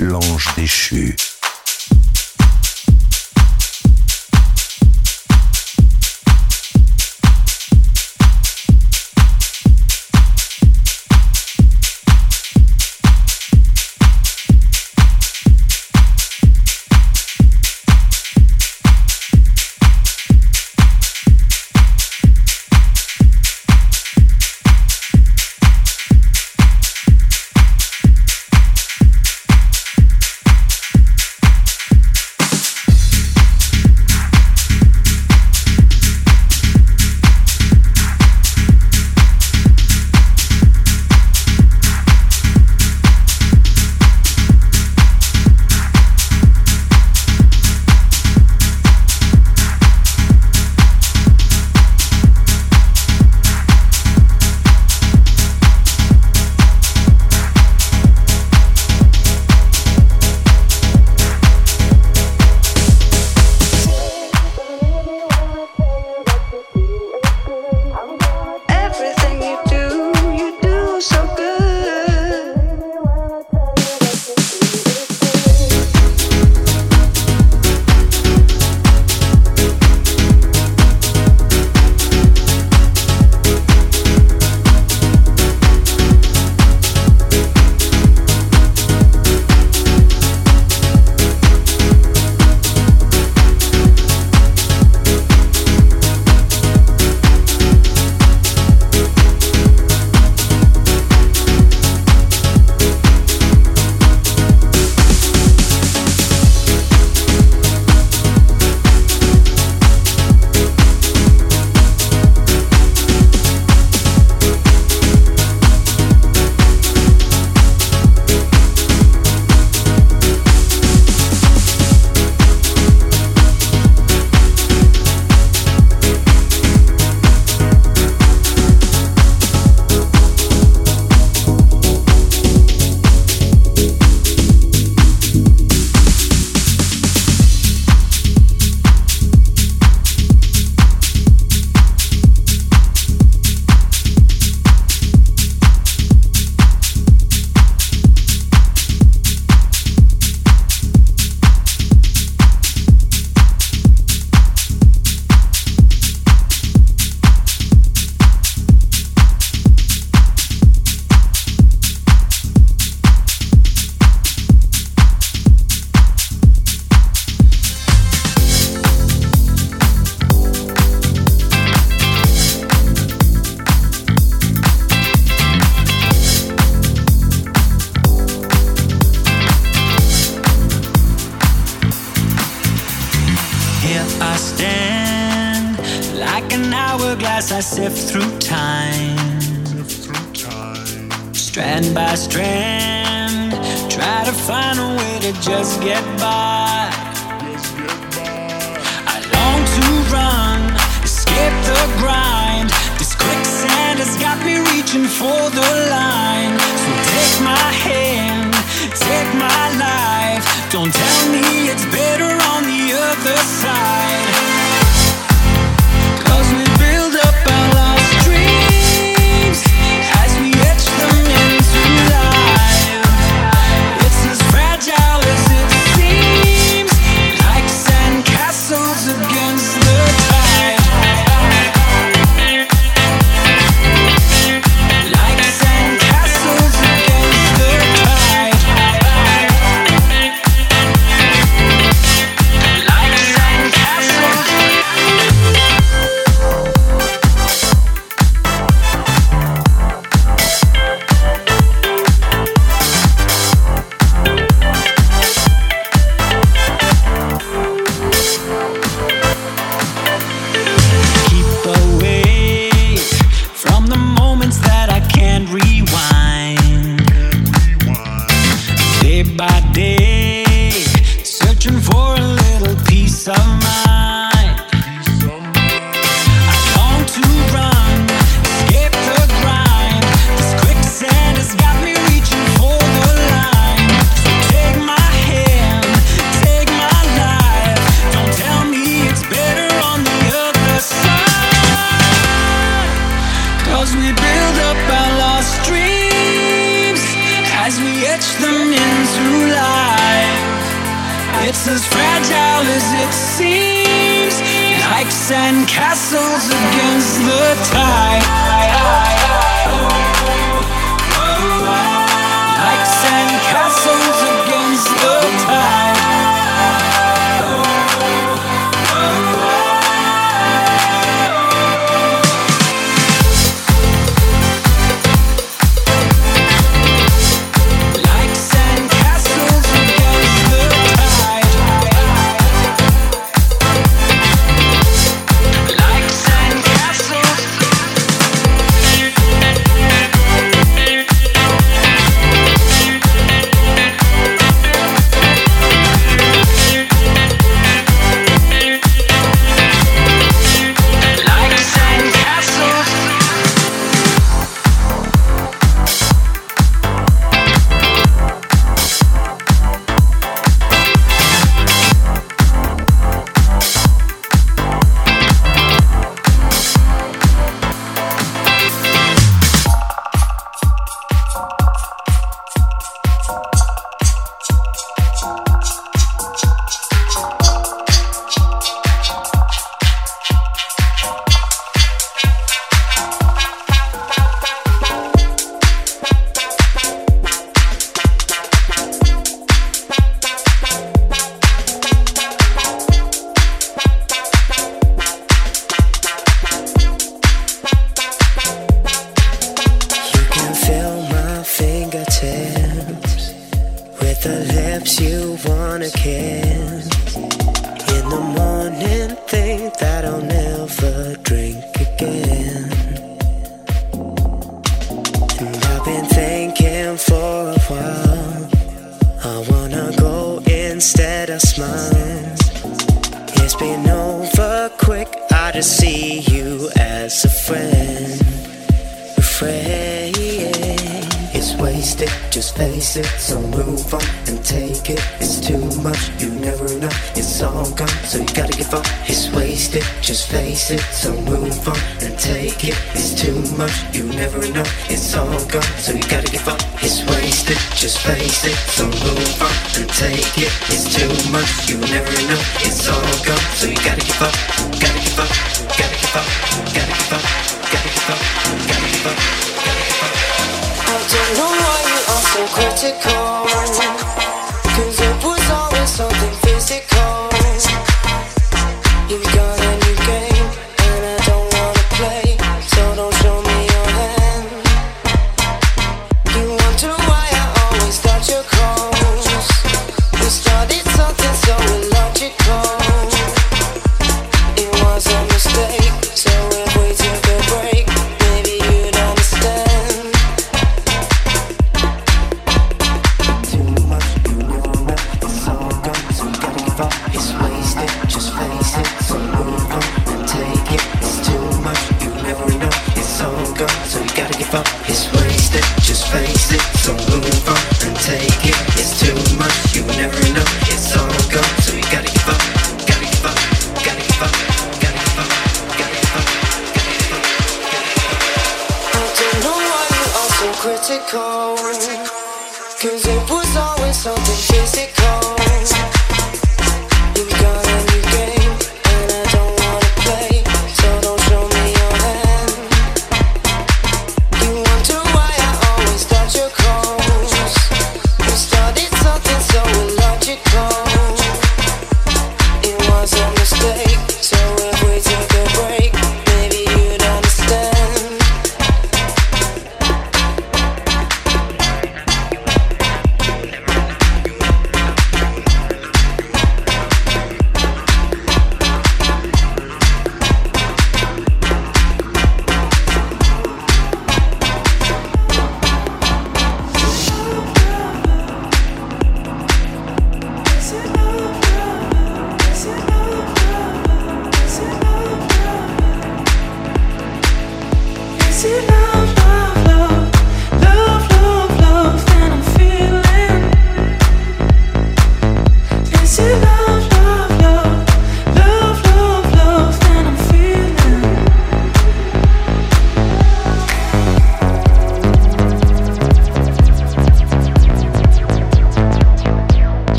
l'ange déchu. Been over quick. I just see you as a friend afraid it's wasted. Just face it, so move on and take it. It's too much, you never know. It's all gone, so you gotta give up. It's wasted. Just face it, so move on and take it. It's too much, you never know. It's all gone, so you gotta give up. It's wasted. Just face it, so move on and take it. It's too much, you never know. It's all gone, so you gotta give up. Gotta give up. Gotta give up. Gotta give up. Gotta give up. Gotta give up. Don't know why you are so critical.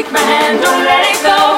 Take my hand, don't let it go.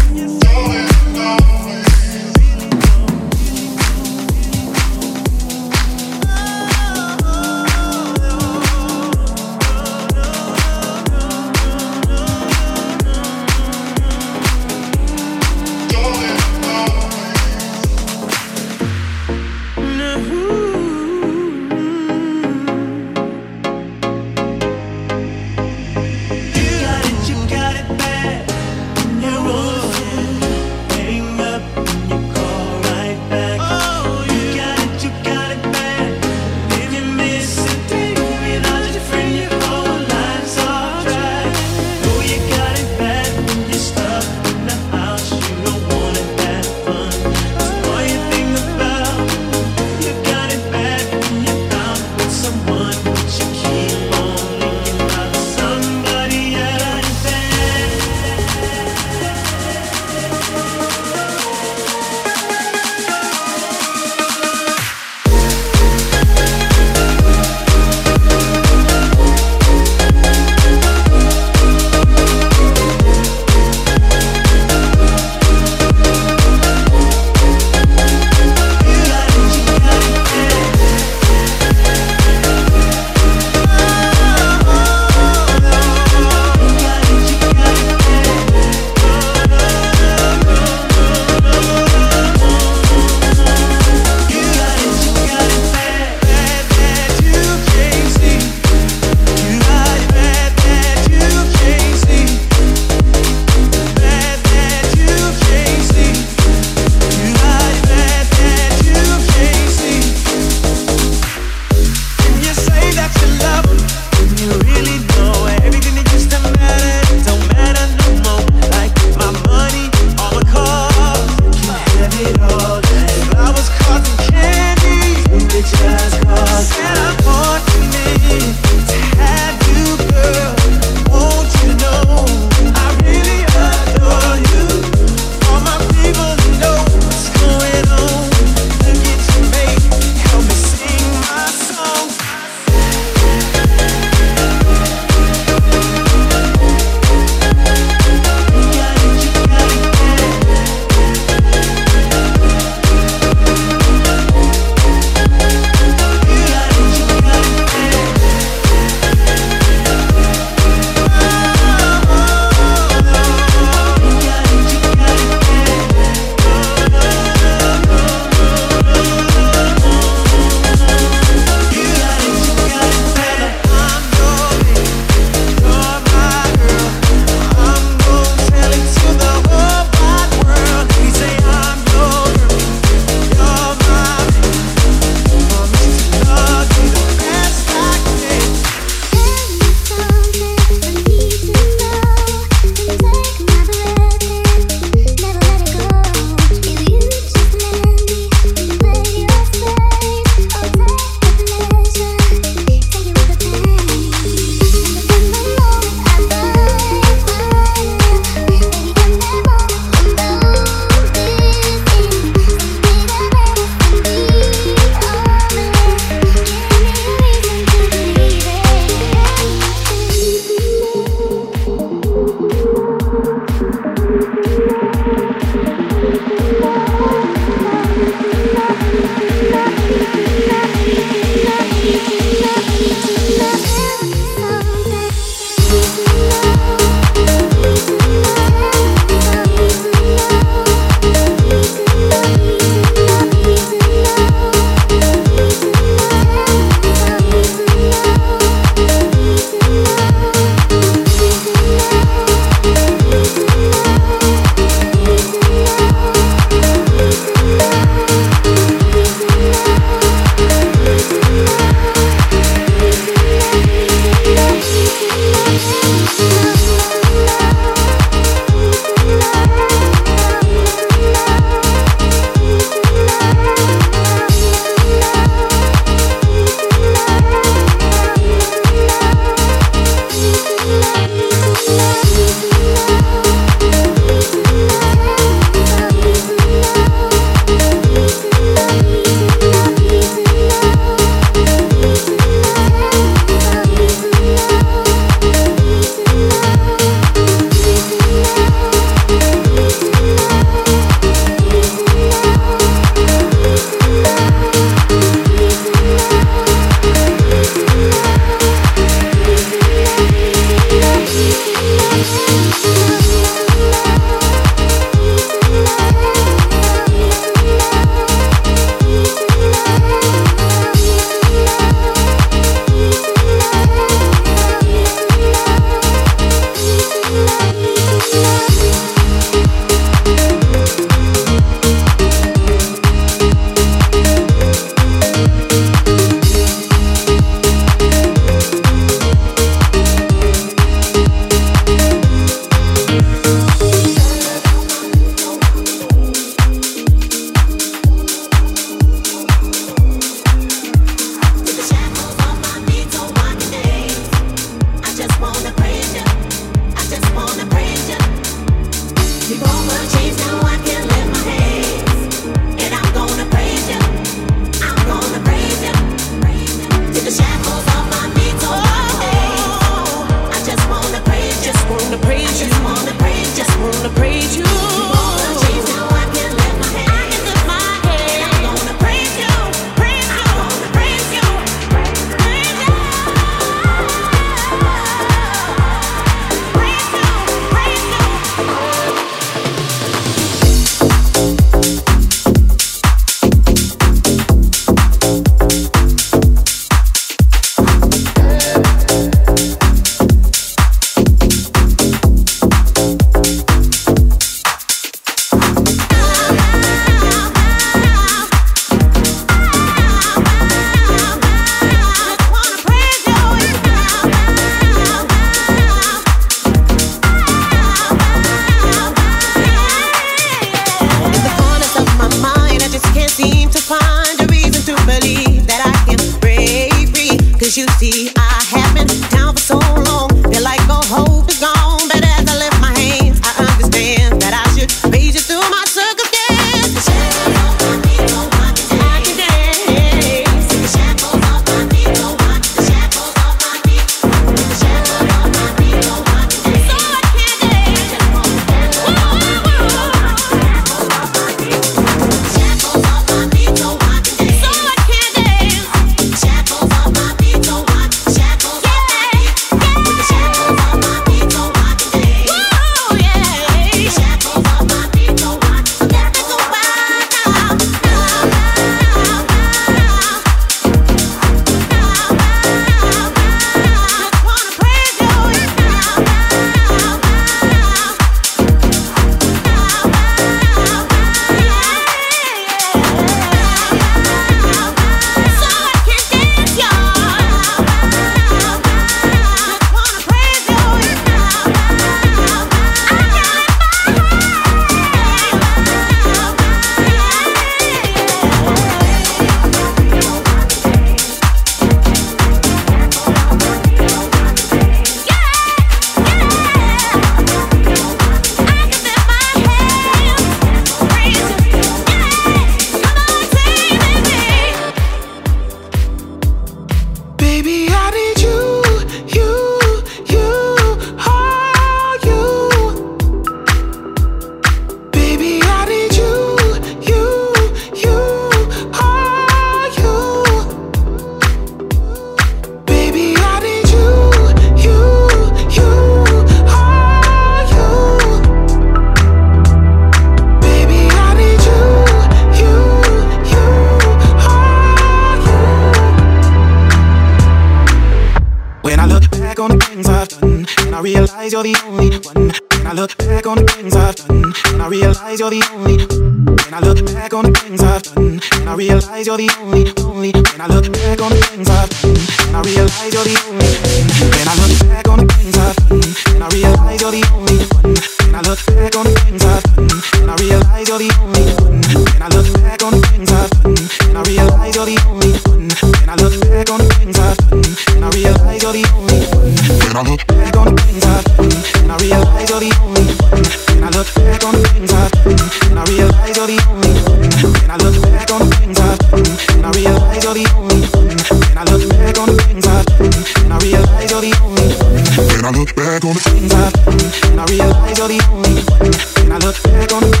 look back on the things I've done, and I realize you're the only one. When I look back on the things I've done, and I realize you're the only one. When I look back on the things I've done, and I realize you're the only one. When I look back on the things I've done, and I realize you're the only one. When I look back on the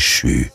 十